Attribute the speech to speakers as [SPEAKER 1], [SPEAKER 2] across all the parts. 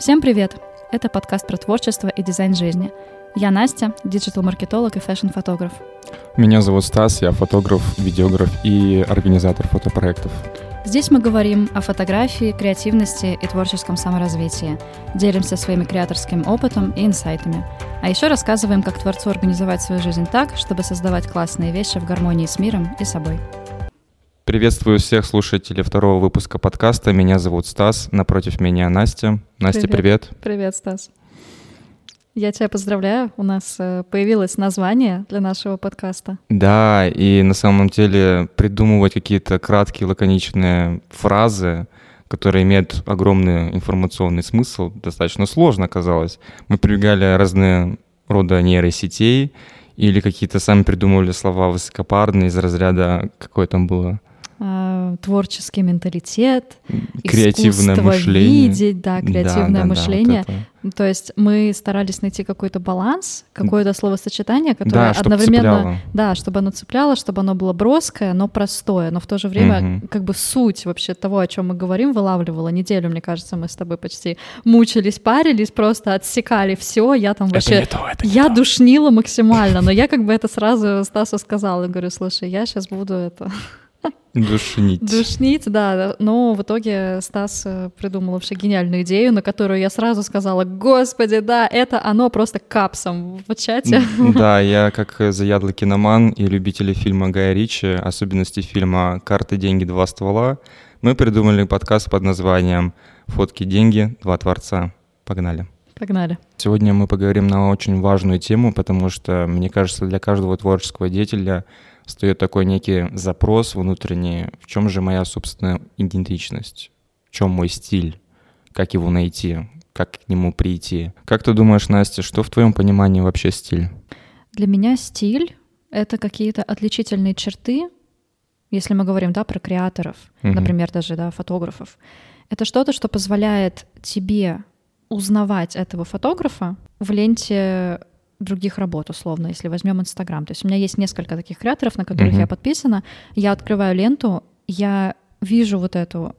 [SPEAKER 1] Всем привет! Это подкаст про творчество и дизайн жизни. Я Настя, диджитал-маркетолог и фэшн-фотограф.
[SPEAKER 2] Меня зовут Стас, я фотограф, видеограф и организатор фотопроектов.
[SPEAKER 1] Здесь мы говорим о фотографии, креативности и творческом саморазвитии. Делимся своими креаторским опытом и инсайтами. А еще рассказываем, как творцу организовать свою жизнь так, чтобы создавать классные вещи в гармонии с миром и собой.
[SPEAKER 2] Приветствую всех слушателей второго выпуска подкаста. Меня зовут Стас, напротив меня Настя. Настя, привет.
[SPEAKER 1] Привет, привет Стас. Я тебя поздравляю, у нас э, появилось название для нашего подкаста.
[SPEAKER 2] Да, и на самом деле придумывать какие-то краткие, лаконичные фразы, которые имеют огромный информационный смысл, достаточно сложно оказалось. Мы прибегали разные рода нейросетей или какие-то сами придумывали слова высокопарные из разряда, какое там было,
[SPEAKER 1] творческий менталитет,
[SPEAKER 2] креативное мышление.
[SPEAKER 1] видеть, да, креативное да, да, мышление. Да, вот То есть мы старались найти какой-то баланс, какое-то словосочетание, которое
[SPEAKER 2] да,
[SPEAKER 1] одновременно,
[SPEAKER 2] цепляло.
[SPEAKER 1] да, чтобы оно цепляло, чтобы оно было броское, но простое, но в то же время угу. как бы суть вообще того, о чем мы говорим, вылавливала. Неделю, мне кажется, мы с тобой почти мучились, парились, просто отсекали все. Я там вообще,
[SPEAKER 2] это то, это
[SPEAKER 1] я
[SPEAKER 2] то.
[SPEAKER 1] душнила максимально, но я как бы это сразу Стасу сказала, говорю, слушай, я сейчас буду это
[SPEAKER 2] Душнить.
[SPEAKER 1] Душнить, да. Но в итоге Стас э, придумал вообще гениальную идею, на которую я сразу сказала, господи, да, это оно просто капсом в чате.
[SPEAKER 2] Да, я как заядлый киноман и любитель фильма Гая Ричи, особенности фильма «Карты, деньги, два ствола», мы придумали подкаст под названием «Фотки, деньги, два творца». Погнали.
[SPEAKER 1] Погнали.
[SPEAKER 2] Сегодня мы поговорим на очень важную тему, потому что, мне кажется, для каждого творческого деятеля — встает такой некий запрос внутренний, в чем же моя собственная идентичность, в чем мой стиль, как его найти, как к нему прийти. Как ты думаешь, Настя, что в твоем понимании вообще стиль?
[SPEAKER 1] Для меня стиль — это какие-то отличительные черты, если мы говорим, да, про креаторов, угу. например, даже, да, фотографов. Это что-то, что позволяет тебе узнавать этого фотографа в ленте других работ, условно, если возьмем Инстаграм. То есть у меня есть несколько таких креаторов, на которых mm-hmm. я подписана. Я открываю ленту, я вижу вот эту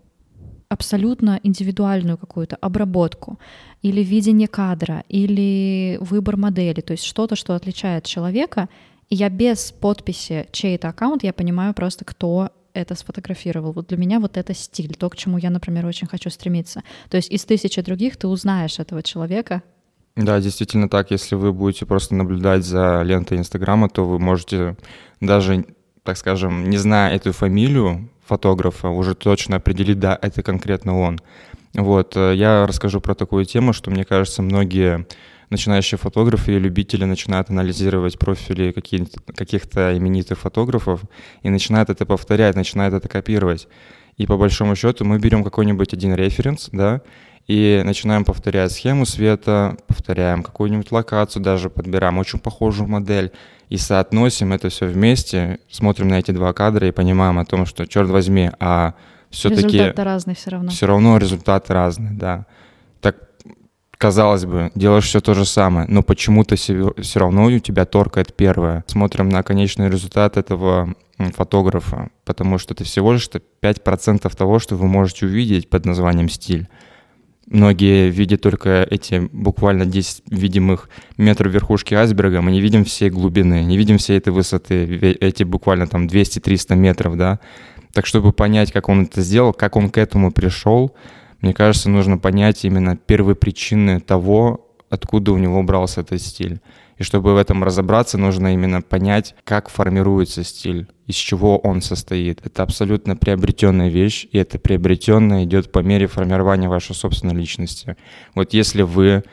[SPEAKER 1] абсолютно индивидуальную какую-то обработку или видение кадра, или выбор модели, то есть что-то, что отличает человека, и я без подписи чей-то аккаунт, я понимаю просто, кто это сфотографировал. Вот для меня вот это стиль, то, к чему я, например, очень хочу стремиться. То есть из тысячи других ты узнаешь этого человека,
[SPEAKER 2] да, действительно так. Если вы будете просто наблюдать за лентой Инстаграма, то вы можете даже, так скажем, не зная эту фамилию фотографа, уже точно определить, да, это конкретно он. Вот, э, я расскажу про такую тему, что, мне кажется, многие начинающие фотографы и любители начинают анализировать профили каких-то именитых фотографов и начинают это повторять, начинают это копировать. И по большому счету мы берем какой-нибудь один референс, да, и начинаем повторять схему света, повторяем какую-нибудь локацию, даже подбираем очень похожую модель и соотносим это все вместе, смотрим на эти два кадра и понимаем о том, что, черт возьми, а все-таки...
[SPEAKER 1] Результаты разные все равно.
[SPEAKER 2] Все равно результаты разные, да. Так, казалось бы, делаешь все то же самое, но почему-то все равно у тебя торкает первое. Смотрим на конечный результат этого фотографа, потому что это всего лишь 5% того, что вы можете увидеть под названием стиль. Многие видят только эти буквально 10 видимых метров верхушки айсберга, мы не видим всей глубины, не видим всей этой высоты, эти буквально там 200-300 метров, да. Так чтобы понять, как он это сделал, как он к этому пришел, мне кажется, нужно понять именно первые причины того, откуда у него брался этот стиль. И чтобы в этом разобраться, нужно именно понять, как формируется стиль, из чего он состоит. Это абсолютно приобретенная вещь, и это приобретенное идет по мере формирования вашей собственной личности. Вот если вы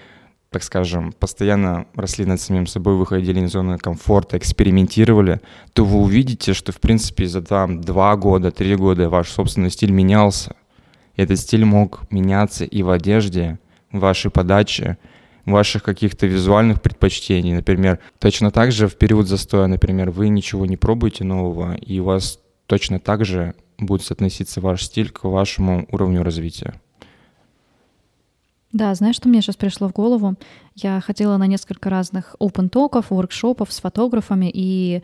[SPEAKER 2] так скажем, постоянно росли над самим собой, выходили из зоны комфорта, экспериментировали, то вы увидите, что, в принципе, за там два года, три года ваш собственный стиль менялся. Этот стиль мог меняться и в одежде, в вашей подаче, ваших каких-то визуальных предпочтений. Например, точно так же в период застоя, например, вы ничего не пробуете нового, и у вас точно так же будет соотноситься ваш стиль к вашему уровню развития.
[SPEAKER 1] Да, знаешь, что мне сейчас пришло в голову? Я ходила на несколько разных open токов воркшопов с фотографами, и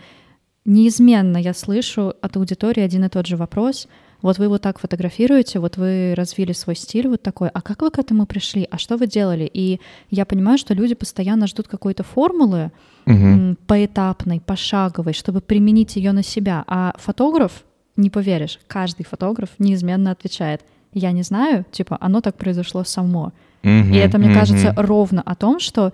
[SPEAKER 1] неизменно я слышу от аудитории один и тот же вопрос. Вот вы вот так фотографируете, вот вы развили свой стиль вот такой, а как вы к этому пришли, а что вы делали? И я понимаю, что люди постоянно ждут какой-то формулы угу. поэтапной, пошаговой, чтобы применить ее на себя. А фотограф, не поверишь, каждый фотограф неизменно отвечает, я не знаю, типа, оно так произошло само. Угу, И это, мне угу. кажется, ровно о том, что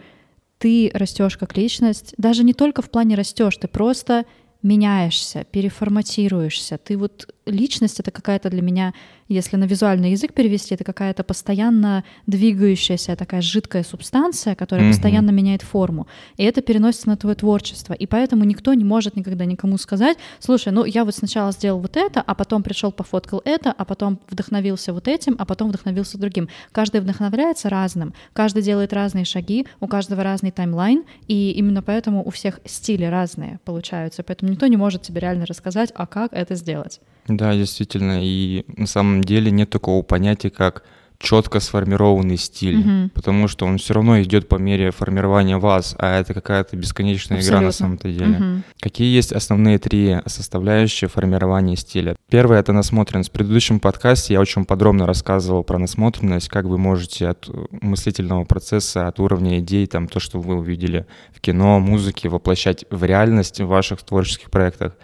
[SPEAKER 1] ты растешь как личность, даже не только в плане растешь, ты просто меняешься, переформатируешься. Ты вот личность — это какая-то для меня, если на визуальный язык перевести, это какая-то постоянно двигающаяся такая жидкая субстанция, которая mm-hmm. постоянно меняет форму. И это переносится на твое творчество. И поэтому никто не может никогда никому сказать, слушай, ну я вот сначала сделал вот это, а потом пришел пофоткал это, а потом вдохновился вот этим, а потом вдохновился другим. Каждый вдохновляется разным, каждый делает разные шаги, у каждого разный таймлайн, и именно поэтому у всех стили разные получаются. Поэтому никто не может тебе реально рассказать, а как это сделать.
[SPEAKER 2] Да, действительно. И на самом деле нет такого понятия, как четко сформированный стиль, угу. потому что он все равно идет по мере формирования вас, а это какая-то бесконечная Абсолютно. игра на самом-то деле. Угу. Какие есть основные три составляющие формирования стиля? Первое — это насмотренность. В предыдущем подкасте я очень подробно рассказывал про насмотренность, как вы можете от мыслительного процесса, от уровня идей, там, то, что вы увидели в кино, музыке, воплощать в реальность в ваших творческих проектах.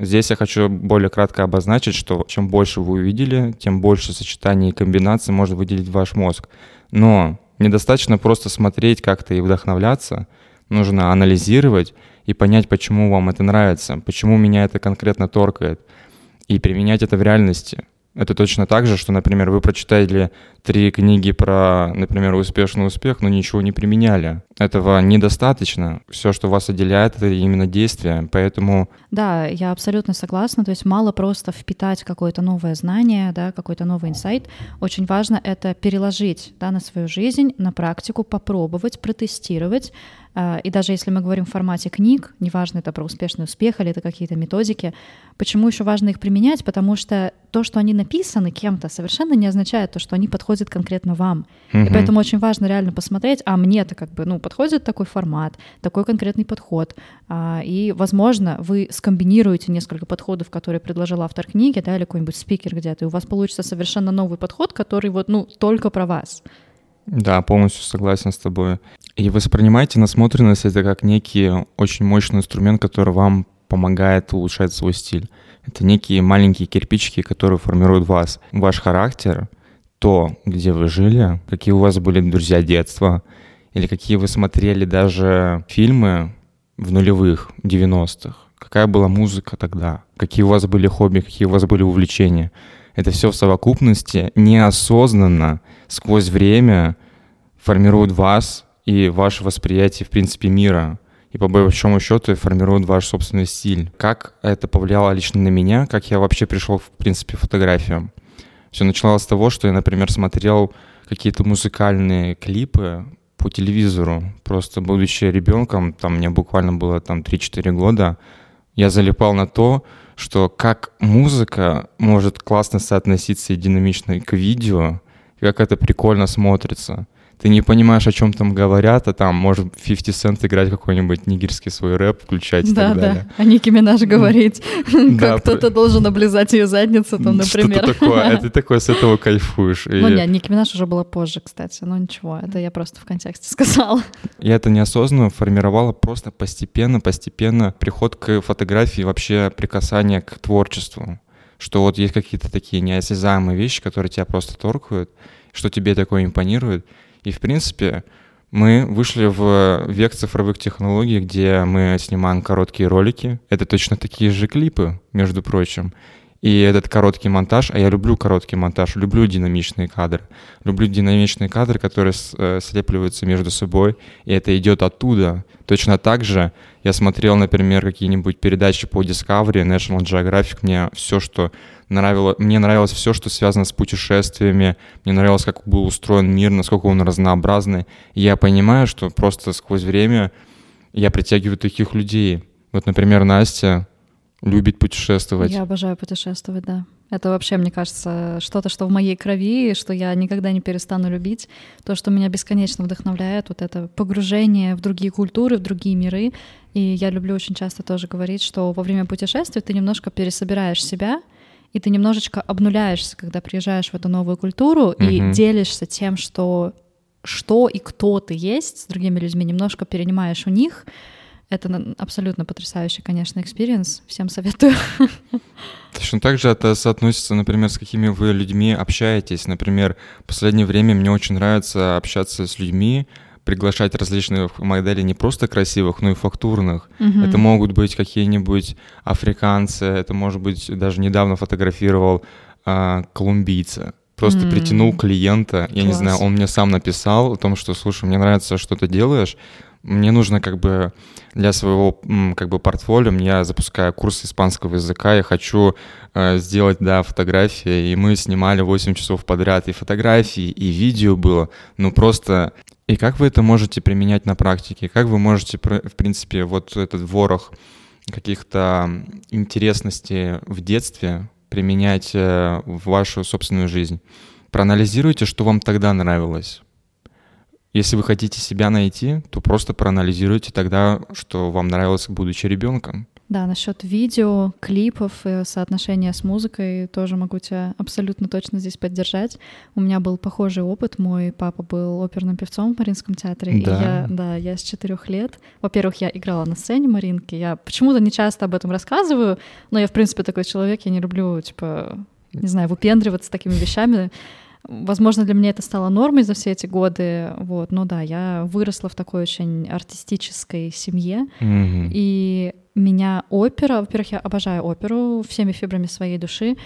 [SPEAKER 2] Здесь я хочу более кратко обозначить, что чем больше вы увидели, тем больше сочетаний и комбинаций может выделить ваш мозг. Но недостаточно просто смотреть как-то и вдохновляться, нужно анализировать и понять, почему вам это нравится, почему меня это конкретно торкает, и применять это в реальности. Это точно так же, что, например, вы прочитали три книги про, например, успешный успех, но ничего не применяли. Этого недостаточно. Все, что вас отделяет, это именно действие. Поэтому...
[SPEAKER 1] Да, я абсолютно согласна. То есть мало просто впитать какое-то новое знание, да, какой-то новый инсайт. Очень важно это переложить да, на свою жизнь, на практику, попробовать, протестировать, и даже если мы говорим в формате книг, неважно, это про успешный успех или это какие-то методики, почему еще важно их применять? Потому что то, что они написаны кем-то, совершенно не означает то, что они подходят конкретно вам. Угу. И поэтому очень важно реально посмотреть, а мне это как бы, ну, подходит такой формат, такой конкретный подход. А, и, возможно, вы скомбинируете несколько подходов, которые предложил автор книги, да, или какой-нибудь спикер где-то, и у вас получится совершенно новый подход, который вот, ну, только про вас.
[SPEAKER 2] Да, полностью согласен с тобой. И воспринимайте насмотренность это как некий очень мощный инструмент, который вам помогает улучшать свой стиль. Это некие маленькие кирпичики, которые формируют вас, ваш характер, то, где вы жили, какие у вас были друзья детства, или какие вы смотрели даже фильмы в нулевых, 90-х, какая была музыка тогда, какие у вас были хобби, какие у вас были увлечения. Это все в совокупности неосознанно сквозь время формирует вас и ваше восприятие, в принципе, мира. И по большому счету формирует ваш собственный стиль. Как это повлияло лично на меня, как я вообще пришел, в принципе, к фотографиям. Все начиналось с того, что я, например, смотрел какие-то музыкальные клипы по телевизору. Просто будучи ребенком, там мне буквально было там 3-4 года, я залипал на то, что как музыка может классно соотноситься и динамично к видео, и как это прикольно смотрится ты не понимаешь, о чем там говорят, а там может 50 Cent играть какой-нибудь нигерский свой рэп, включать и да, так далее.
[SPEAKER 1] Да, а Ники Минаж говорить, как кто-то должен облизать ее задницу, там, например.
[SPEAKER 2] Что такое, а ты такой с этого кайфуешь.
[SPEAKER 1] Ну нет, Ники Минаж уже было позже, кстати, но ничего, это я просто в контексте сказала.
[SPEAKER 2] Я это неосознанно формировала просто постепенно, постепенно приход к фотографии, вообще прикасание к творчеству что вот есть какие-то такие неосязаемые вещи, которые тебя просто торкают, что тебе такое импонирует, и, в принципе, мы вышли в век цифровых технологий, где мы снимаем короткие ролики. Это точно такие же клипы, между прочим. И этот короткий монтаж, а я люблю короткий монтаж, люблю динамичные кадры. Люблю динамичные кадры, которые э, слепливаются между собой, и это идет оттуда. Точно так же я смотрел, например, какие-нибудь передачи по Discovery, National Geographic, мне все, что нравилось, мне нравилось все, что связано с путешествиями, мне нравилось, как был устроен мир, насколько он разнообразный. И я понимаю, что просто сквозь время я притягиваю таких людей. Вот, например, Настя, любит путешествовать.
[SPEAKER 1] Я обожаю путешествовать, да. Это вообще, мне кажется, что-то, что в моей крови, что я никогда не перестану любить. То, что меня бесконечно вдохновляет, вот это погружение в другие культуры, в другие миры. И я люблю очень часто тоже говорить, что во время путешествия ты немножко пересобираешь себя, и ты немножечко обнуляешься, когда приезжаешь в эту новую культуру mm-hmm. и делишься тем, что что и кто ты есть с другими людьми, немножко перенимаешь у них. Это абсолютно потрясающий, конечно, experience. Всем советую.
[SPEAKER 2] Точно так же это соотносится, например, с какими вы людьми общаетесь. Например, в последнее время мне очень нравится общаться с людьми, приглашать различных моделей не просто красивых, но и фактурных. Угу. Это могут быть какие-нибудь африканцы, это может быть даже недавно фотографировал а, колумбийца. Просто mm. притянул клиента, я Класс. не знаю, он мне сам написал о том, что, слушай, мне нравится, что ты делаешь, мне нужно как бы для своего как бы портфолио, я запускаю курс испанского языка, я хочу э, сделать, да, фотографии, и мы снимали 8 часов подряд и фотографии, и видео было, ну просто и как вы это можете применять на практике? Как вы можете, в принципе, вот этот ворох каких-то интересностей в детстве применять э, в вашу собственную жизнь? Проанализируйте, что вам тогда нравилось. Если вы хотите себя найти, то просто проанализируйте тогда, что вам нравилось, будучи ребенком.
[SPEAKER 1] Да, насчет видео, клипов и соотношения с музыкой тоже могу тебя абсолютно точно здесь поддержать. У меня был похожий опыт. Мой папа был оперным певцом в Мариинском театре. Да. И я, да, я с четырех лет. Во-первых, я играла на сцене Маринки. Я почему-то не часто об этом рассказываю, но я, в принципе, такой человек, я не люблю, типа, не знаю, выпендриваться такими вещами. Возможно, для меня это стало нормой за все эти годы, вот, но да, я выросла в такой очень артистической семье, mm-hmm. и меня опера, во-первых, я обожаю оперу всеми фибрами своей души,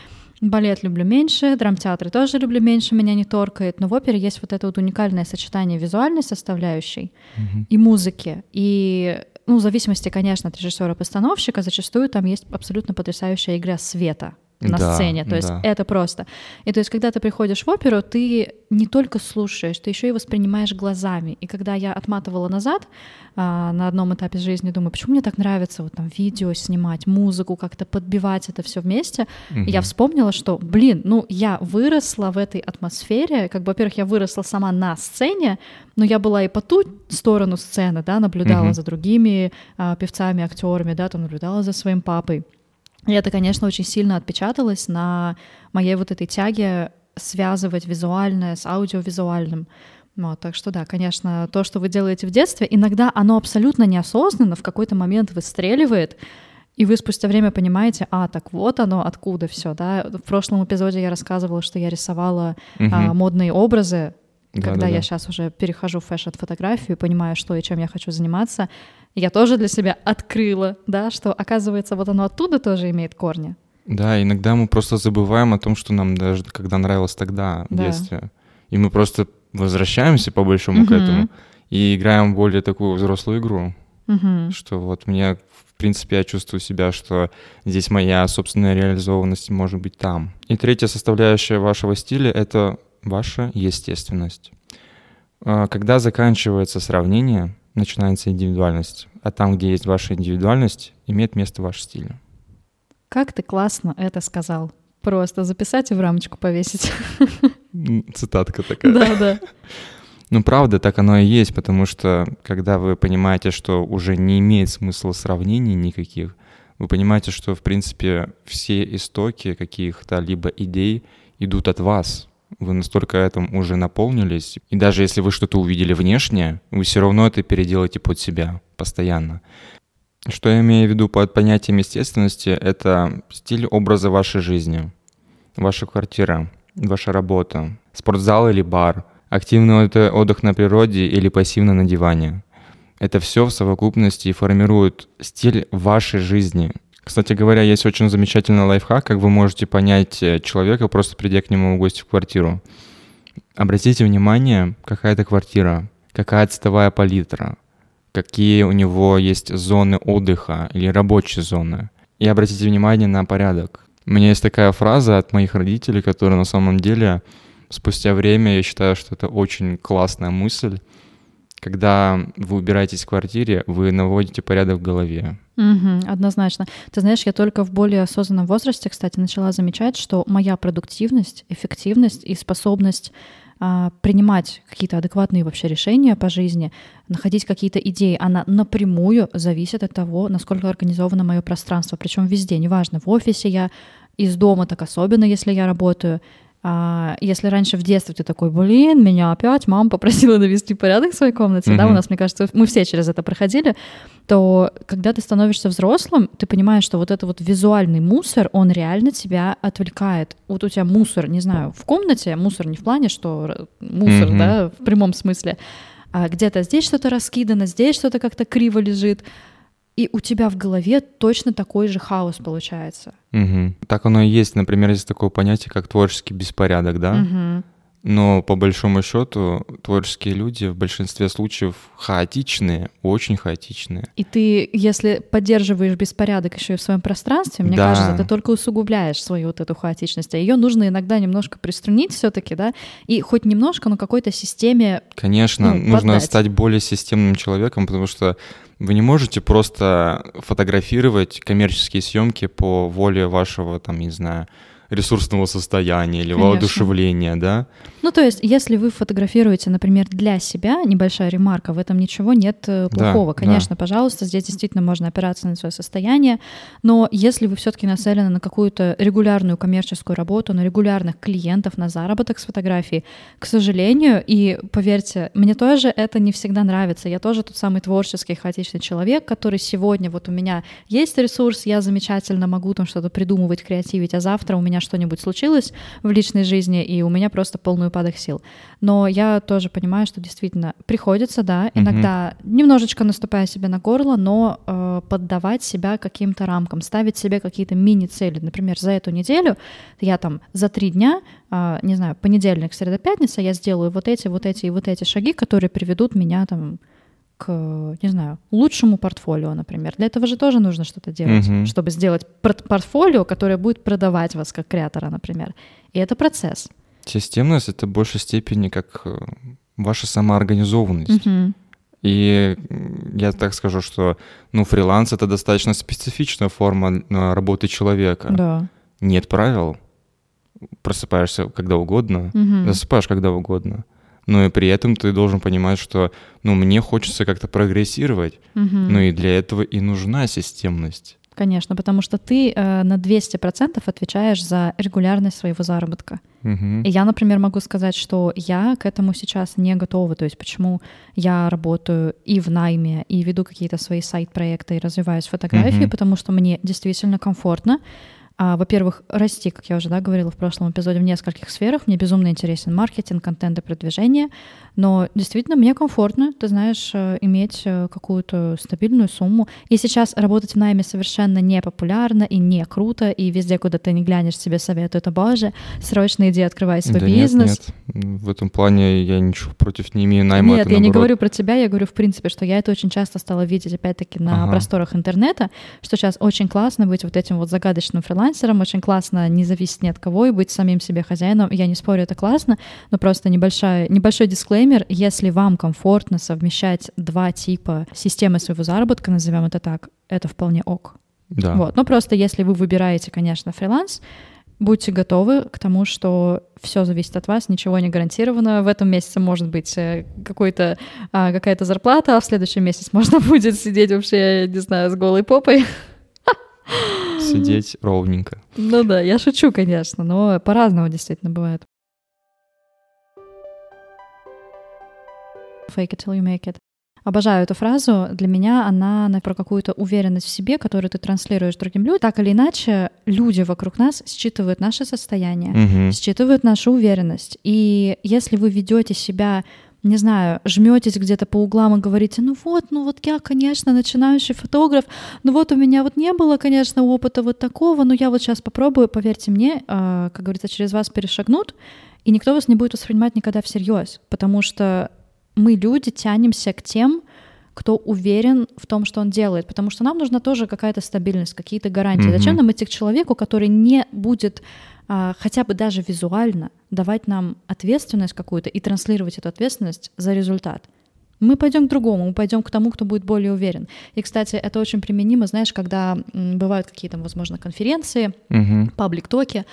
[SPEAKER 1] балет люблю меньше, драмтеатры тоже люблю меньше, меня не торкает, но в опере есть вот это вот уникальное сочетание визуальной составляющей mm-hmm. и музыки, и ну, в зависимости, конечно, от режиссера-постановщика, зачастую там есть абсолютно потрясающая игра света, на да, сцене. То есть да. это просто. И то есть, когда ты приходишь в оперу, ты не только слушаешь, ты еще и воспринимаешь глазами. И когда я отматывала назад а, на одном этапе жизни, думаю, почему мне так нравится вот там видео снимать, музыку, как-то подбивать это все вместе, угу. я вспомнила, что, блин, ну я выросла в этой атмосфере, как бы, во-первых, я выросла сама на сцене, но я была и по ту сторону сцены, да, наблюдала угу. за другими а, певцами, актерами, да, там наблюдала за своим папой. И это, конечно, очень сильно отпечаталось на моей вот этой тяге связывать визуальное с аудиовизуальным. Вот, так что да, конечно, то, что вы делаете в детстве, иногда оно абсолютно неосознанно в какой-то момент выстреливает, и вы спустя время понимаете, а, так вот оно, откуда все, да. В прошлом эпизоде я рассказывала, что я рисовала угу. а, модные образы, да, когда да, я да. сейчас уже перехожу в фэшн-фотографию, понимаю, что и чем я хочу заниматься, я тоже для себя открыла, да, что, оказывается, вот оно оттуда тоже имеет корни.
[SPEAKER 2] Да, иногда мы просто забываем о том, что нам даже когда нравилось тогда, в да. детстве. И мы просто возвращаемся по большому угу. к этому и играем более такую взрослую игру. Угу. Что вот мне, в принципе, я чувствую себя, что здесь моя собственная реализованность может быть там. И третья составляющая вашего стиля — это ваша естественность. А, когда заканчивается сравнение, начинается индивидуальность. А там, где есть ваша индивидуальность, имеет место ваш стиль.
[SPEAKER 1] Как ты классно это сказал. Просто записать и в рамочку повесить.
[SPEAKER 2] Цитатка такая.
[SPEAKER 1] Да, да.
[SPEAKER 2] Ну, правда, так оно и есть, потому что когда вы понимаете, что уже не имеет смысла сравнений никаких, вы понимаете, что, в принципе, все истоки каких-то либо идей идут от вас, вы настолько этим уже наполнились, и даже если вы что-то увидели внешне, вы все равно это переделаете под себя постоянно. Что я имею в виду под понятием естественности, это стиль образа вашей жизни, ваша квартира, ваша работа, спортзал или бар, активный отдых на природе или пассивно на диване. Это все в совокупности формирует стиль вашей жизни, кстати говоря, есть очень замечательный лайфхак, как вы можете понять э, человека, просто придя к нему в гости в квартиру. Обратите внимание, какая это квартира, какая цветовая палитра, какие у него есть зоны отдыха или рабочие зоны. И обратите внимание на порядок. У меня есть такая фраза от моих родителей, которая на самом деле спустя время, я считаю, что это очень классная мысль. Когда вы убираетесь в квартире, вы наводите порядок в голове.
[SPEAKER 1] Угу, однозначно. Ты знаешь, я только в более осознанном возрасте, кстати, начала замечать, что моя продуктивность, эффективность и способность а, принимать какие-то адекватные вообще решения по жизни, находить какие-то идеи, она напрямую зависит от того, насколько организовано мое пространство. Причем везде, неважно, в офисе я, из дома так особенно, если я работаю, если раньше в детстве ты такой, блин, меня опять мама попросила навести порядок в своей комнате, mm-hmm. да, у нас, мне кажется, мы все через это проходили, то когда ты становишься взрослым, ты понимаешь, что вот это вот визуальный мусор, он реально тебя отвлекает. Вот у тебя мусор, не знаю, в комнате, мусор не в плане, что мусор, mm-hmm. да, в прямом смысле, а где-то здесь что-то раскидано, здесь что-то как-то криво лежит, и у тебя в голове точно такой же хаос получается.
[SPEAKER 2] Угу. Так оно и есть. Например, есть такое понятие, как творческий беспорядок, да?
[SPEAKER 1] Угу.
[SPEAKER 2] Но по большому счету творческие люди в большинстве случаев хаотичные, очень хаотичные.
[SPEAKER 1] И ты, если поддерживаешь беспорядок еще и в своем пространстве, мне да. кажется, ты только усугубляешь свою вот эту хаотичность. А ее нужно иногда немножко приструнить все-таки, да, и хоть немножко, но какой-то системе.
[SPEAKER 2] Конечно, ну, нужно поддать. стать более системным человеком, потому что вы не можете просто фотографировать коммерческие съемки по воле вашего, там, не знаю, ресурсного состояния или Конечно. воодушевления, да?
[SPEAKER 1] Ну, то есть, если вы фотографируете, например, для себя, небольшая ремарка, в этом ничего нет э, плохого. Да, Конечно, да. пожалуйста, здесь действительно можно опираться на свое состояние, но если вы все-таки нацелены на какую-то регулярную коммерческую работу, на регулярных клиентов, на заработок с фотографией, к сожалению, и поверьте, мне тоже это не всегда нравится. Я тоже тот самый творческий, хаотичный человек, который сегодня вот у меня есть ресурс, я замечательно могу там что-то придумывать, креативить, а завтра у меня что-нибудь случилось в личной жизни, и у меня просто полный упадок сил. Но я тоже понимаю, что действительно приходится, да, иногда угу. немножечко наступая себе на горло, но э, поддавать себя каким-то рамкам, ставить себе какие-то мини-цели. Например, за эту неделю я там за три дня, э, не знаю, понедельник, среда, пятница, я сделаю вот эти, вот эти и вот эти шаги, которые приведут меня там к, не знаю, лучшему портфолио, например. Для этого же тоже нужно что-то делать, uh-huh. чтобы сделать портфолио, которое будет продавать вас как креатора, например. И это процесс.
[SPEAKER 2] Системность — это в большей степени как э, ваша самоорганизованность. Uh-huh. И я так скажу, что ну, фриланс — это достаточно специфичная форма работы человека.
[SPEAKER 1] Да.
[SPEAKER 2] Нет правил. Просыпаешься когда угодно, угу. засыпаешь когда угодно но и при этом ты должен понимать, что, ну, мне хочется как-то прогрессировать, угу. ну и для этого и нужна системность.
[SPEAKER 1] Конечно, потому что ты э, на 200% отвечаешь за регулярность своего заработка.
[SPEAKER 2] Угу.
[SPEAKER 1] И я, например, могу сказать, что я к этому сейчас не готова. То есть почему я работаю и в найме, и веду какие-то свои сайт-проекты, и развиваюсь в фотографии, угу. потому что мне действительно комфортно а, во-первых, расти, как я уже да, говорила в прошлом эпизоде, в нескольких сферах. Мне безумно интересен маркетинг, контент и продвижение. Но действительно мне комфортно, ты знаешь, э, иметь э, какую-то стабильную сумму. И сейчас работать в найме совершенно не популярно и не круто, и везде, куда ты не глянешь, себе советуют, о боже, срочно иди открывай свой да бизнес.
[SPEAKER 2] Нет, нет. В этом плане я ничего против не имею найма.
[SPEAKER 1] Нет, я наоборот. не говорю про тебя, я говорю в принципе, что я это очень часто стала видеть, опять-таки, на ага. просторах интернета, что сейчас очень классно быть вот этим вот загадочным фрилансером, очень классно не зависеть ни от кого и быть самим себе хозяином. Я не спорю, это классно, но просто небольшой, небольшой дисклеймер дисклеймер, если вам комфортно совмещать два типа системы своего заработка, назовем это так, это вполне ок.
[SPEAKER 2] Да.
[SPEAKER 1] Вот. Но просто если вы выбираете, конечно, фриланс, будьте готовы к тому, что все зависит от вас, ничего не гарантировано. В этом месяце может быть э, какой-то, а, какая-то зарплата, а в следующем месяце можно будет сидеть вообще, не знаю, с голой попой.
[SPEAKER 2] Сидеть ровненько.
[SPEAKER 1] Ну да, я шучу, конечно, но по-разному действительно бывает. fake it till you make it. Обожаю эту фразу. Для меня она, она про какую-то уверенность в себе, которую ты транслируешь другим людям. Так или иначе, люди вокруг нас считывают наше состояние,
[SPEAKER 2] угу.
[SPEAKER 1] считывают нашу уверенность. И если вы ведете себя не знаю, жметесь где-то по углам и говорите, ну вот, ну вот я, конечно, начинающий фотограф, ну вот у меня вот не было, конечно, опыта вот такого, но я вот сейчас попробую, поверьте мне, э, как говорится, через вас перешагнут, и никто вас не будет воспринимать никогда всерьез, потому что мы, люди, тянемся к тем, кто уверен в том, что он делает, потому что нам нужна тоже какая-то стабильность, какие-то гарантии. Mm-hmm. Зачем нам идти к человеку, который не будет а, хотя бы даже визуально давать нам ответственность какую-то и транслировать эту ответственность за результат? Мы пойдем к другому, мы пойдем к тому, кто будет более уверен. И, кстати, это очень применимо, знаешь, когда бывают какие-то, возможно, конференции, паблик-токи, uh-huh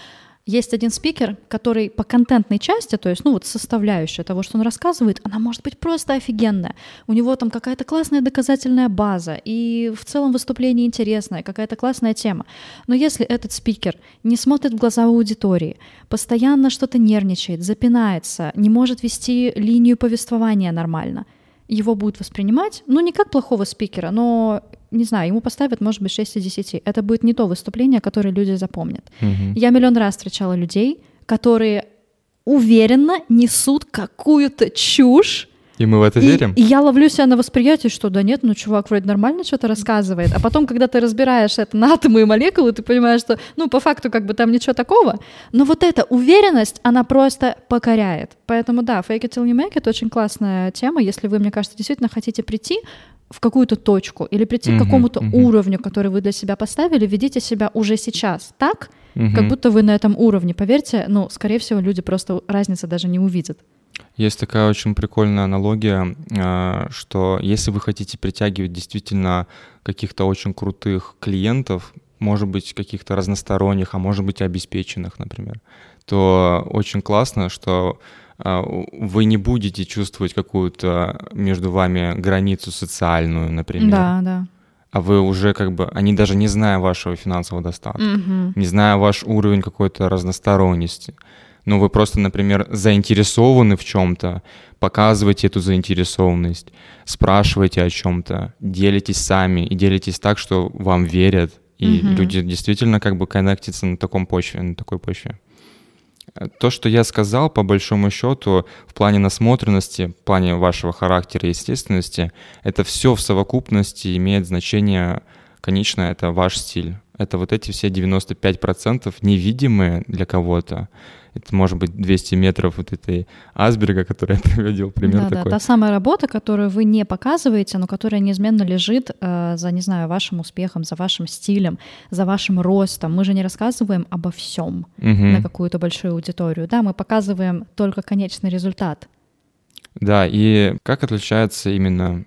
[SPEAKER 1] есть один спикер, который по контентной части, то есть, ну вот составляющая того, что он рассказывает, она может быть просто офигенная. У него там какая-то классная доказательная база, и в целом выступление интересное, какая-то классная тема. Но если этот спикер не смотрит в глаза аудитории, постоянно что-то нервничает, запинается, не может вести линию повествования нормально, его будут воспринимать, ну, не как плохого спикера, но не знаю, ему поставят, может быть, 6 из 10. Это будет не то выступление, которое люди запомнят. Угу. Я миллион раз встречала людей, которые уверенно несут какую-то чушь,
[SPEAKER 2] и мы в это
[SPEAKER 1] и,
[SPEAKER 2] верим?
[SPEAKER 1] И я ловлю себя на восприятии, что да нет, ну чувак вроде нормально что-то рассказывает. А потом, когда ты разбираешь это на атомы и молекулы, ты понимаешь, что, ну, по факту, как бы там ничего такого. Но вот эта уверенность, она просто покоряет. Поэтому да, fake it till you make it очень классная тема. Если вы, мне кажется, действительно хотите прийти в какую-то точку или прийти uh-huh, к какому-то uh-huh. уровню, который вы для себя поставили, ведите себя уже сейчас так, uh-huh. как будто вы на этом уровне. Поверьте, ну, скорее всего, люди просто разницы даже не увидят.
[SPEAKER 2] Есть такая очень прикольная аналогия, а, что если вы хотите притягивать действительно каких-то очень крутых клиентов, может быть, каких-то разносторонних, а может быть, обеспеченных, например, то очень классно, что вы не будете чувствовать какую-то между вами границу социальную, например.
[SPEAKER 1] Да, да.
[SPEAKER 2] А вы уже как бы, они даже не зная вашего финансового достатка, угу. не зная ваш уровень какой-то разносторонности, но вы просто, например, заинтересованы в чем-то, показываете эту заинтересованность, спрашиваете о чем-то, делитесь сами и делитесь так, что вам верят, и угу. люди действительно как бы коннектятся на таком почве, на такой почве. То, что я сказал, по большому счету, в плане насмотренности, в плане вашего характера и естественности, это все в совокупности имеет значение, конечно, это ваш стиль. Это вот эти все 95% невидимые для кого-то, это может быть 200 метров вот этой Асберга, который я приводил пример
[SPEAKER 1] да,
[SPEAKER 2] такой.
[SPEAKER 1] Да, та самая работа, которую вы не показываете, но которая неизменно лежит э, за, не знаю, вашим успехом, за вашим стилем, за вашим ростом. Мы же не рассказываем обо всем угу. на какую-то большую аудиторию. Да, мы показываем только конечный результат.
[SPEAKER 2] Да, и как отличается именно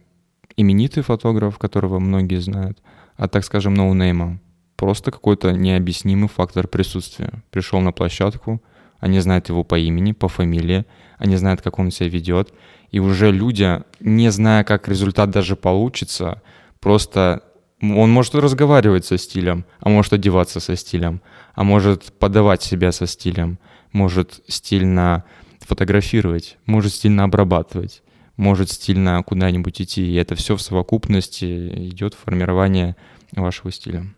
[SPEAKER 2] именитый фотограф, которого многие знают, от, так скажем, ноунейма? Просто какой-то необъяснимый фактор присутствия. Пришел на площадку, они знают его по имени, по фамилии, они знают, как он себя ведет. И уже люди, не зная, как результат даже получится, просто он может разговаривать со стилем, а может одеваться со стилем, а может подавать себя со стилем, может стильно фотографировать, может стильно обрабатывать, может стильно куда-нибудь идти. И это все в совокупности идет формирование вашего стиля.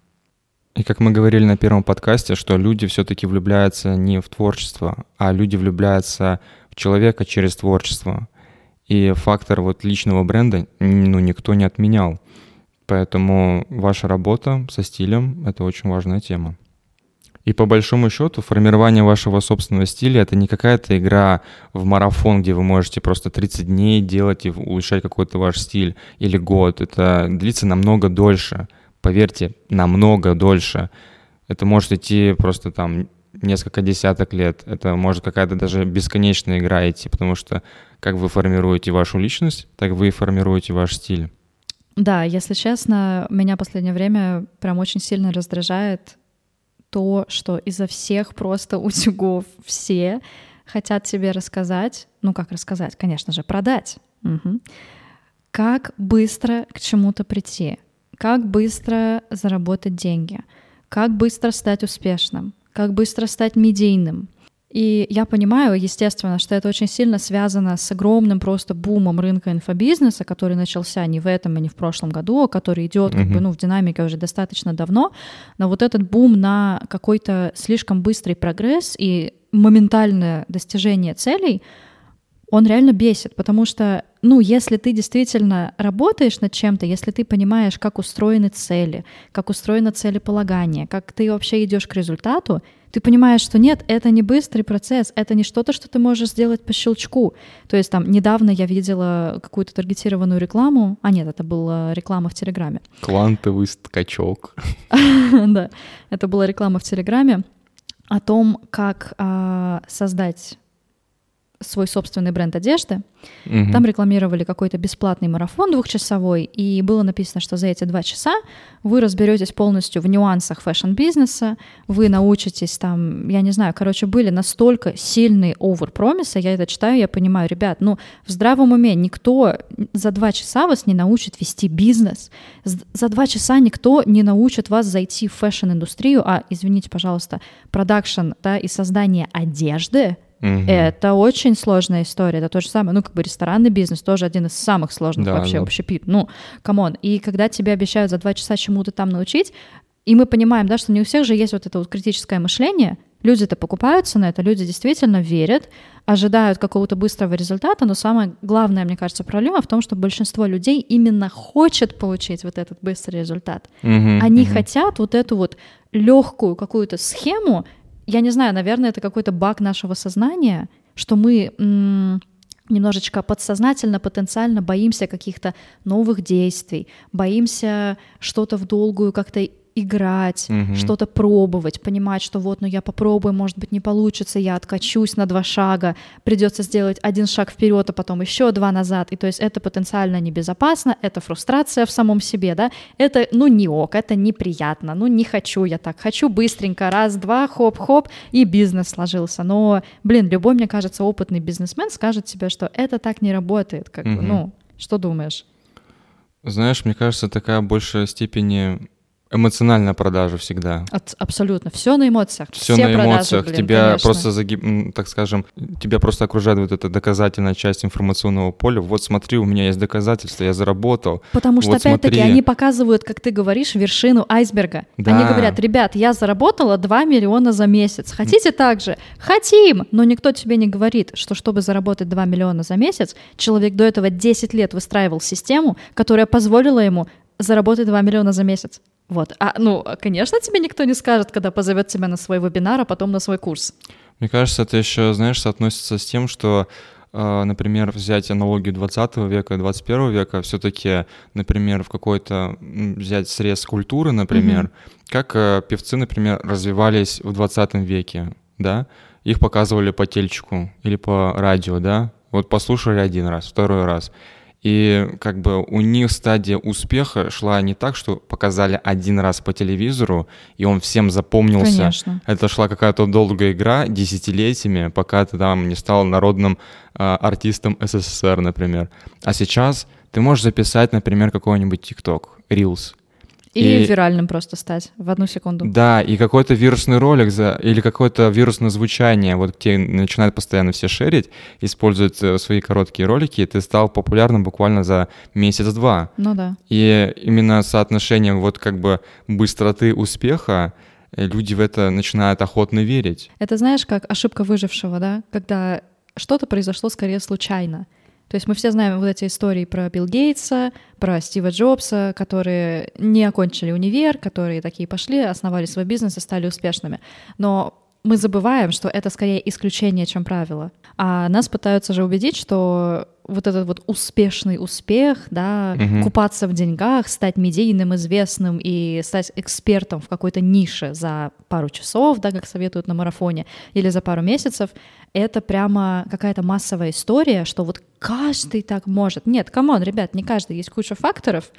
[SPEAKER 2] И как мы говорили на первом подкасте, что люди все-таки влюбляются не в творчество, а люди влюбляются в человека через творчество. И фактор вот личного бренда ну, никто не отменял. Поэтому ваша работа со стилем — это очень важная тема. И по большому счету формирование вашего собственного стиля — это не какая-то игра в марафон, где вы можете просто 30 дней делать и улучшать какой-то ваш стиль или год. Это длится намного дольше — поверьте, намного дольше. Это может идти просто там несколько десяток лет. Это может какая-то даже бесконечная игра идти, потому что как вы формируете вашу личность, так вы и формируете ваш стиль.
[SPEAKER 1] Да, если честно, меня последнее время прям очень сильно раздражает то, что изо всех просто утюгов все хотят тебе рассказать, ну как рассказать, конечно же, продать. Угу. Как быстро к чему-то прийти, как быстро заработать деньги, как быстро стать успешным, как быстро стать медийным. И я понимаю, естественно, что это очень сильно связано с огромным просто бумом рынка инфобизнеса, который начался не в этом и не в прошлом году, а который идет как бы ну в динамике уже достаточно давно. Но вот этот бум на какой-то слишком быстрый прогресс и моментальное достижение целей, он реально бесит, потому что, ну, если ты действительно работаешь над чем-то, если ты понимаешь, как устроены цели, как устроено целеполагание, как ты вообще идешь к результату, ты понимаешь, что нет, это не быстрый процесс, это не что-то, что ты можешь сделать по щелчку. То есть там недавно я видела какую-то таргетированную рекламу, а нет, это была реклама в Телеграме.
[SPEAKER 2] Квантовый скачок.
[SPEAKER 1] Да, это была реклама в Телеграме о том, как а, создать свой собственный бренд одежды. Угу. Там рекламировали какой-то бесплатный марафон двухчасовой, и было написано, что за эти два часа вы разберетесь полностью в нюансах фэшн-бизнеса, вы научитесь там, я не знаю, короче, были настолько сильные overpromise ы, я это читаю, я понимаю, ребят, ну, в здравом уме никто за два часа вас не научит вести бизнес, за два часа никто не научит вас зайти в фэшн-индустрию, а, извините, пожалуйста, продакшн, да, и создание одежды, Угу. Это очень сложная история. Это то же самое, ну, как бы ресторанный бизнес тоже один из самых сложных да, вообще да. общепит. Ну, come on. И когда тебе обещают за два часа чему-то там научить, и мы понимаем, да, что не у всех же есть вот это вот критическое мышление, люди-то покупаются на это, люди действительно верят, ожидают какого-то быстрого результата, но самое главное, мне кажется, проблема в том, что большинство людей именно хочет получить вот этот быстрый результат. Mm-hmm, Они mm-hmm. хотят вот эту вот легкую какую-то схему, я не знаю, наверное, это какой-то баг нашего сознания, что мы м- немножечко подсознательно, потенциально боимся каких-то новых действий, боимся что-то в долгую как-то играть, угу. что-то пробовать, понимать, что вот, ну я попробую, может быть, не получится, я откачусь на два шага, придется сделать один шаг вперед, а потом еще два назад. И то есть это потенциально небезопасно, это фрустрация в самом себе, да, это, ну, не ок, это неприятно, ну, не хочу я так, хочу быстренько, раз, два, хоп-хоп, и бизнес сложился. Но, блин, любой, мне кажется, опытный бизнесмен скажет тебе, что это так не работает, как угу. бы, ну, что думаешь?
[SPEAKER 2] Знаешь, мне кажется, такая большая степени эмоциональная продажа всегда.
[SPEAKER 1] От, абсолютно. Все на эмоциях.
[SPEAKER 2] Все, Все на продажи, эмоциях. Блин, тебя конечно. просто загиб, так скажем, тебя просто окружает вот эта доказательная часть информационного поля. Вот смотри, у меня есть доказательства, я заработал.
[SPEAKER 1] Потому что, вот опять-таки, они показывают, как ты говоришь, вершину айсберга. Да. Они говорят, ребят, я заработала 2 миллиона за месяц. Хотите так же? Хотим! Но никто тебе не говорит, что чтобы заработать 2 миллиона за месяц, человек до этого 10 лет выстраивал систему, которая позволила ему заработать 2 миллиона за месяц. Вот. А, ну, конечно, тебе никто не скажет, когда позовет тебя на свой вебинар, а потом на свой курс.
[SPEAKER 2] Мне кажется, это еще, знаешь, соотносится с тем, что э, например, взять аналогию 20 века и 21 века, все-таки, например, в какой-то взять срез культуры, например, mm-hmm. как э, певцы, например, развивались в 20 веке, да, их показывали по тельчику или по радио, да, вот послушали один раз, второй раз. И как бы у них стадия успеха шла не так, что показали один раз по телевизору, и он всем запомнился. Конечно. Это шла какая-то долгая игра десятилетиями, пока ты там не стал народным э, артистом СССР, например. А сейчас ты можешь записать, например, какой-нибудь ТикТок, Reels,
[SPEAKER 1] и, и виральным просто стать в одну секунду.
[SPEAKER 2] Да, и какой-то вирусный ролик за, или какое-то вирусное звучание, вот те начинают постоянно все шерить, используют э, свои короткие ролики, и ты стал популярным буквально за месяц-два.
[SPEAKER 1] Ну да.
[SPEAKER 2] И именно соотношение вот как бы быстроты успеха, э, люди в это начинают охотно верить.
[SPEAKER 1] Это знаешь, как ошибка выжившего, да? Когда что-то произошло скорее случайно. То есть мы все знаем вот эти истории про Билл Гейтса, про Стива Джобса, которые не окончили универ, которые такие пошли, основали свой бизнес и стали успешными. Но мы забываем, что это скорее исключение, чем правило. А нас пытаются же убедить, что вот этот вот успешный успех, да, угу. купаться в деньгах, стать медийным, известным и стать экспертом в какой-то нише за пару часов, да, как советуют на марафоне, или за пару месяцев, это прямо какая-то массовая история, что вот каждый так может. Нет, come on, ребят, не каждый, есть куча факторов,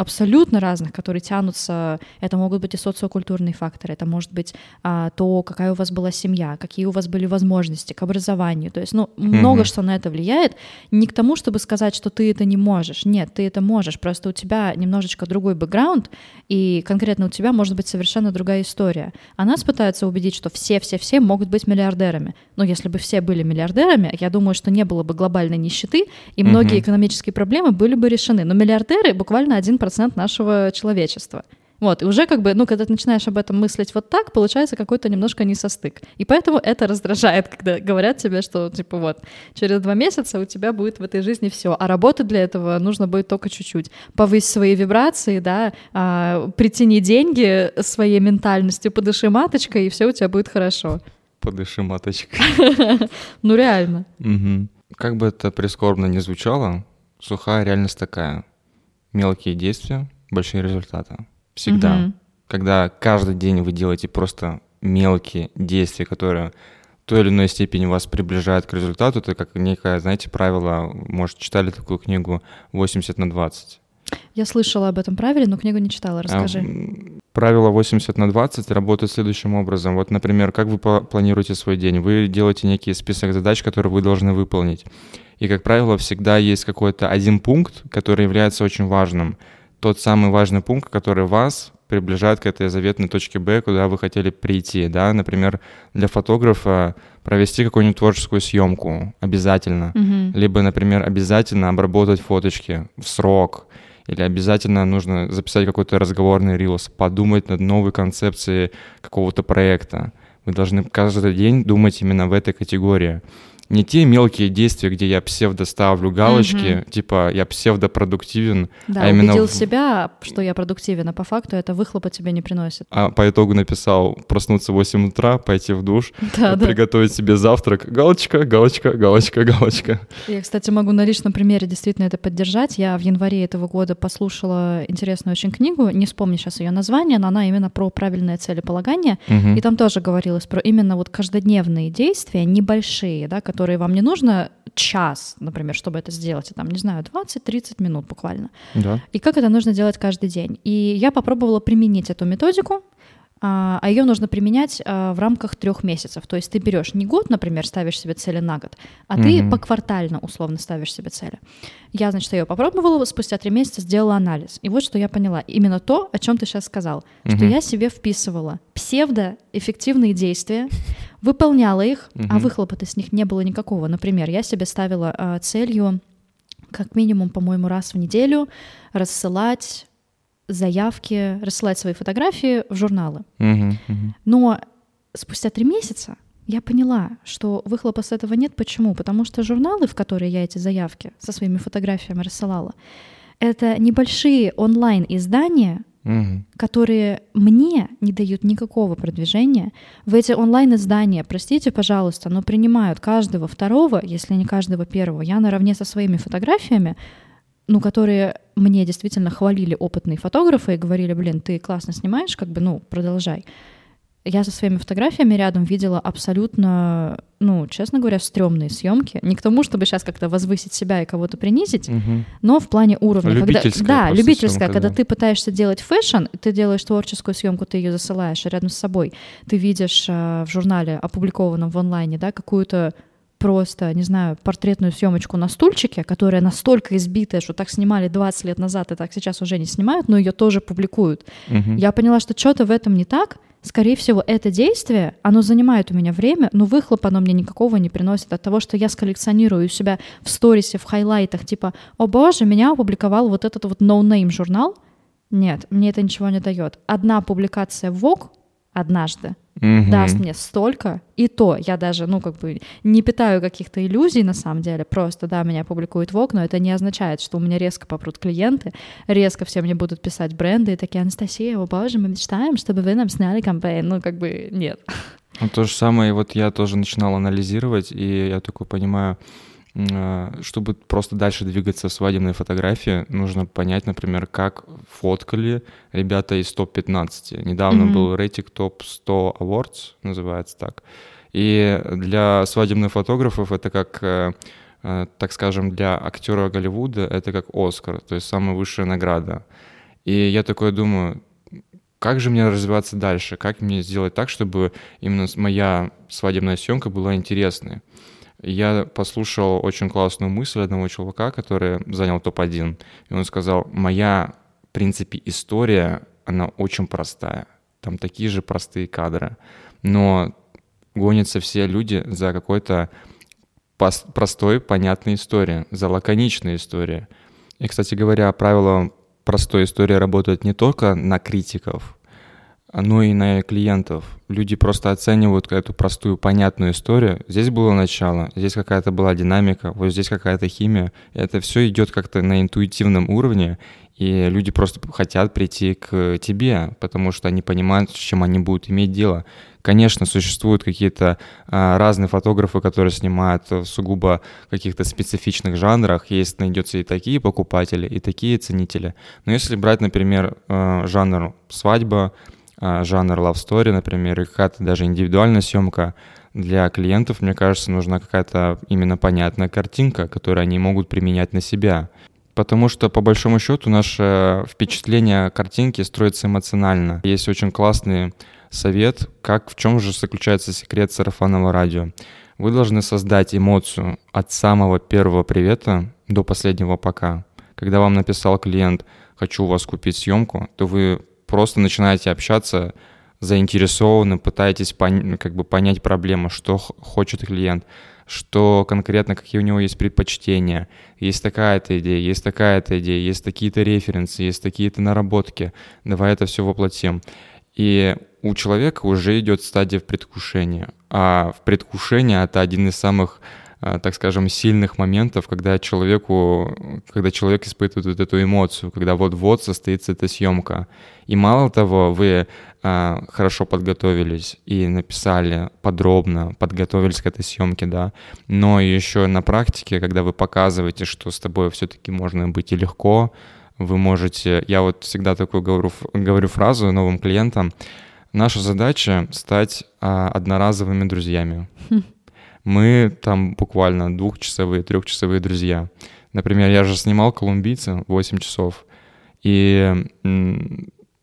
[SPEAKER 1] абсолютно разных, которые тянутся. Это могут быть и социокультурные факторы, это может быть а, то, какая у вас была семья, какие у вас были возможности к образованию. То есть, ну, mm-hmm. много что на это влияет. Не к тому, чтобы сказать, что ты это не можешь. Нет, ты это можешь. Просто у тебя немножечко другой бэкграунд, и конкретно у тебя может быть совершенно другая история. А нас пытаются убедить, что все-все-все могут быть миллиардерами. Но если бы все были миллиардерами, я думаю, что не было бы глобальной нищеты, и многие mm-hmm. экономические проблемы были бы решены. Но миллиардеры буквально 1% 1% нашего человечества. Вот, и уже как бы, ну, когда ты начинаешь об этом мыслить вот так, получается какой-то немножко несостык. И поэтому это раздражает, когда говорят тебе, что, типа, вот, через два месяца у тебя будет в этой жизни все, а работать для этого нужно будет только чуть-чуть. Повысь свои вибрации, да, а, притяни деньги своей ментальностью, подыши маточкой, и все у тебя будет хорошо.
[SPEAKER 2] Подыши маточкой.
[SPEAKER 1] Ну, реально.
[SPEAKER 2] Как бы это прискорбно не звучало, сухая реальность такая мелкие действия, большие результаты. Всегда. Угу. Когда каждый день вы делаете просто мелкие действия, которые той или иной степени вас приближает к результату. Это как некое, знаете, правило, может, читали такую книгу 80 на 20.
[SPEAKER 1] Я слышала об этом правиле, но книгу не читала. Расскажи.
[SPEAKER 2] А, правило 80 на 20 работает следующим образом. Вот, например, как вы планируете свой день? Вы делаете некий список задач, которые вы должны выполнить. И, как правило, всегда есть какой-то один пункт, который является очень важным. Тот самый важный пункт, который вас приближает к этой заветной точке Б, куда вы хотели прийти, да, например, для фотографа провести какую-нибудь творческую съемку обязательно,
[SPEAKER 1] mm-hmm.
[SPEAKER 2] либо, например, обязательно обработать фоточки в срок, или обязательно нужно записать какой-то разговорный рилс, подумать над новой концепцией какого-то проекта. Вы должны каждый день думать именно в этой категории не те мелкие действия, где я псевдо ставлю галочки, угу. типа я псевдопродуктивен,
[SPEAKER 1] да,
[SPEAKER 2] а именно...
[SPEAKER 1] убедил в... себя, что я продуктивен, а по факту это выхлопа тебе не приносит.
[SPEAKER 2] А по итогу написал проснуться в 8 утра, пойти в душ, да, приготовить да. себе завтрак, галочка, галочка, галочка, галочка.
[SPEAKER 1] Я, кстати, могу на личном примере действительно это поддержать. Я в январе этого года послушала интересную очень книгу, не вспомню сейчас ее название, но она именно про правильное целеполагание,
[SPEAKER 2] угу.
[SPEAKER 1] и там тоже говорилось про именно вот каждодневные действия, небольшие, да, которые которые вам не нужно час, например, чтобы это сделать, а там, не знаю, 20-30 минут буквально.
[SPEAKER 2] Да.
[SPEAKER 1] И как это нужно делать каждый день. И я попробовала применить эту методику, а, а ее нужно применять а, в рамках трех месяцев. То есть ты берешь не год, например, ставишь себе цели на год, а mm-hmm. ты поквартально условно ставишь себе цели. Я, значит, ее попробовала, спустя три месяца сделала анализ. И вот что я поняла. Именно то, о чем ты сейчас сказал, mm-hmm. что я себе вписывала псевдоэффективные действия, выполняла их, mm-hmm. а выхлопа-то с них не было никакого. Например, я себе ставила а, целью как минимум, по-моему, раз в неделю рассылать заявки, рассылать свои фотографии в журналы.
[SPEAKER 2] Uh-huh, uh-huh.
[SPEAKER 1] Но спустя три месяца я поняла, что выхлопа с этого нет. Почему? Потому что журналы, в которые я эти заявки со своими фотографиями рассылала, это небольшие онлайн-издания,
[SPEAKER 2] угу.
[SPEAKER 1] которые мне не дают никакого продвижения. В эти онлайн-издания, простите, пожалуйста, но принимают каждого второго, если не каждого первого. Я наравне со своими фотографиями ну, которые мне действительно хвалили опытные фотографы и говорили, блин, ты классно снимаешь, как бы, ну, продолжай. Я со своими фотографиями рядом видела абсолютно, ну, честно говоря, стрёмные съемки. Не к тому, чтобы сейчас как-то возвысить себя и кого-то принизить,
[SPEAKER 2] угу.
[SPEAKER 1] но в плане уровня.
[SPEAKER 2] Любительская
[SPEAKER 1] когда, да, любительская.
[SPEAKER 2] Съемка,
[SPEAKER 1] когда
[SPEAKER 2] да.
[SPEAKER 1] ты пытаешься делать фэшн, ты делаешь творческую съемку, ты ее засылаешь, рядом с собой ты видишь э, в журнале, опубликованном в онлайне, да, какую-то просто, не знаю, портретную съемочку на стульчике, которая настолько избитая, что так снимали 20 лет назад и так сейчас уже не снимают, но ее тоже публикуют.
[SPEAKER 2] Угу.
[SPEAKER 1] Я поняла, что что-то в этом не так. Скорее всего, это действие, оно занимает у меня время, но выхлоп оно мне никакого не приносит от того, что я сколлекционирую у себя в сторисе, в хайлайтах, типа, о боже, меня опубликовал вот этот вот no-name журнал. Нет, мне это ничего не дает. Одна публикация в Vogue однажды
[SPEAKER 2] угу.
[SPEAKER 1] даст мне столько, и то я даже, ну, как бы не питаю каких-то иллюзий на самом деле, просто, да, меня публикуют в окна, это не означает, что у меня резко попрут клиенты, резко все мне будут писать бренды и такие, Анастасия, о боже, мы мечтаем, чтобы вы нам сняли кампейн, ну, как бы нет.
[SPEAKER 2] Ну, то же самое, вот я тоже начинал анализировать, и я такой понимаю, чтобы просто дальше двигаться в свадебной фотографии, нужно понять, например, как фоткали ребята из топ-15. Недавно mm-hmm. был рейтинг топ-100 awards, называется так. И для свадебных фотографов это как, э, э, так скажем, для актера Голливуда это как Оскар, то есть самая высшая награда. И я такой думаю, как же мне развиваться дальше? Как мне сделать так, чтобы именно моя свадебная съемка была интересной? Я послушал очень классную мысль одного чувака, который занял топ-1, и он сказал, моя, в принципе, история, она очень простая, там такие же простые кадры, но гонятся все люди за какой-то простой, понятной историей, за лаконичной историей. И, кстати говоря, правило простой истории работает не только на критиков, но и на клиентов. Люди просто оценивают эту простую, понятную историю. Здесь было начало, здесь какая-то была динамика, вот здесь какая-то химия. Это все идет как-то на интуитивном уровне, и люди просто хотят прийти к тебе, потому что они понимают, с чем они будут иметь дело. Конечно, существуют какие-то а, разные фотографы, которые снимают в сугубо каких-то специфичных жанрах. Есть, найдется и такие покупатели, и такие ценители. Но если брать, например, а, жанр свадьба, жанр love story, например, и какая-то даже индивидуальная съемка, Для клиентов, мне кажется, нужна какая-то именно понятная картинка, которую они могут применять на себя. Потому что, по большому счету, наше впечатление о картинке строится эмоционально. Есть очень классный совет, как в чем же заключается секрет сарафанного радио. Вы должны создать эмоцию от самого первого привета до последнего пока. Когда вам написал клиент «хочу у вас купить съемку», то вы просто начинаете общаться заинтересованно, пытаетесь пон- как бы понять проблему, что хочет клиент, что конкретно, какие у него есть предпочтения. Есть такая-то идея, есть такая-то идея, есть такие-то референсы, есть такие-то наработки. Давай это все воплотим. И у человека уже идет стадия предвкушения. А в предвкушении это один из самых так скажем, сильных моментов, когда человеку, когда человек испытывает вот эту эмоцию, когда вот-вот состоится эта съемка. И мало того, вы а, хорошо подготовились и написали подробно, подготовились к этой съемке, да, но еще на практике, когда вы показываете, что с тобой все-таки можно быть и легко, вы можете, я вот всегда такую говорю, говорю фразу новым клиентам, наша задача стать а, одноразовыми друзьями. Мы там буквально двухчасовые, трехчасовые друзья. Например, я же снимал «Колумбийца» 8 часов, и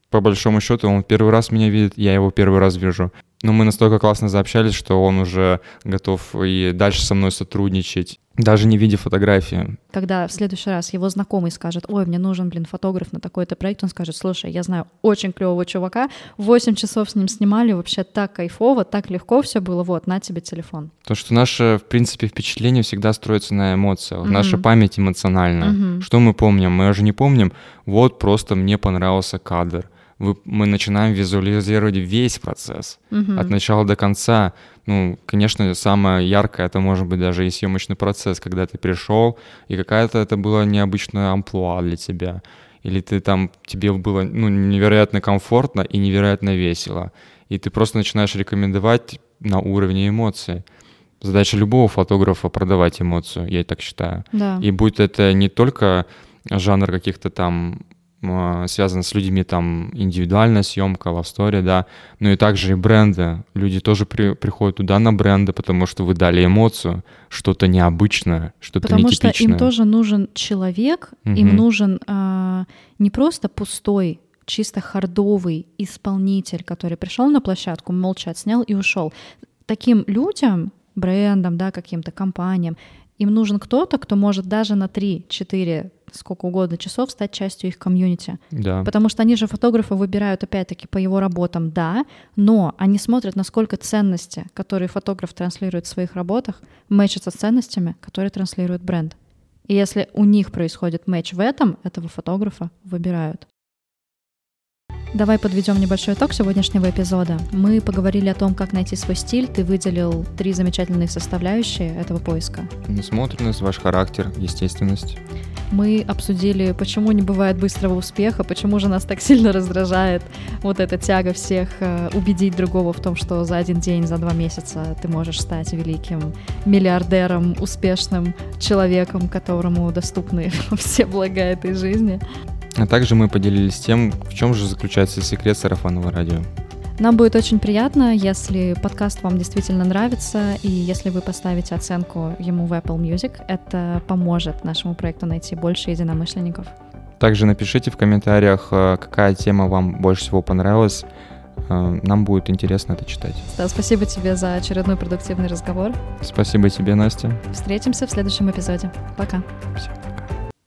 [SPEAKER 2] по большому счету он первый раз меня видит, я его первый раз вижу. Но мы настолько классно заобщались, что он уже готов и дальше со мной сотрудничать. Даже не видя фотографии.
[SPEAKER 1] Когда в следующий раз его знакомый скажет, ой, мне нужен, блин, фотограф на такой-то проект, он скажет, слушай, я знаю очень клевого чувака, 8 часов с ним снимали, вообще так кайфово, так легко все было, вот, на тебе телефон.
[SPEAKER 2] То, что наше, в принципе, впечатление всегда строится на эмоциях, mm-hmm. наша память эмоциональна. Mm-hmm. Что мы помним? Мы уже не помним, вот просто мне понравился кадр, вы, мы начинаем визуализировать весь процесс угу. от начала до конца. Ну, конечно, самое яркое это может быть даже и съемочный процесс, когда ты пришел, и какая-то это была необычная амплуа для тебя. Или ты там, тебе было ну, невероятно комфортно и невероятно весело. И ты просто начинаешь рекомендовать на уровне эмоций. Задача любого фотографа продавать эмоцию, я так считаю.
[SPEAKER 1] Да.
[SPEAKER 2] И будет это не только жанр каких-то там связано с людьми, там, индивидуальная съемка, лавстори, да, но и также и бренды. Люди тоже при, приходят туда на бренды, потому что вы дали эмоцию, что-то необычное, что-то
[SPEAKER 1] потому
[SPEAKER 2] нетипичное.
[SPEAKER 1] Потому что им тоже нужен человек, угу. им нужен а, не просто пустой, чисто хардовый исполнитель, который пришел на площадку, молча отснял и ушел. Таким людям, брендам, да, каким-то компаниям, им нужен кто-то, кто может даже на 3-4 сколько угодно часов стать частью их комьюнити.
[SPEAKER 2] Да.
[SPEAKER 1] Потому что они же фотографа выбирают опять-таки по его работам, да, но они смотрят, насколько ценности, которые фотограф транслирует в своих работах, мэчатся с ценностями, которые транслирует бренд. И если у них происходит матч в этом, этого фотографа выбирают. Давай подведем небольшой итог сегодняшнего эпизода. Мы поговорили о том, как найти свой стиль. Ты выделил три замечательные составляющие этого поиска.
[SPEAKER 2] Насмотренность, ваш характер, естественность.
[SPEAKER 1] Мы обсудили, почему не бывает быстрого успеха, почему же нас так сильно раздражает вот эта тяга всех э, убедить другого в том, что за один день, за два месяца ты можешь стать великим миллиардером, успешным человеком, которому доступны все блага этой жизни.
[SPEAKER 2] А также мы поделились тем, в чем же заключается секрет сарафанного радио.
[SPEAKER 1] Нам будет очень приятно, если подкаст вам действительно нравится, и если вы поставите оценку ему в Apple Music. Это поможет нашему проекту найти больше единомышленников.
[SPEAKER 2] Также напишите в комментариях, э, какая тема вам больше всего понравилась. Э, нам будет интересно это читать.
[SPEAKER 1] Да, спасибо тебе за очередной продуктивный разговор.
[SPEAKER 2] Спасибо тебе, Настя.
[SPEAKER 1] Встретимся в следующем эпизоде. Пока.
[SPEAKER 2] Всем.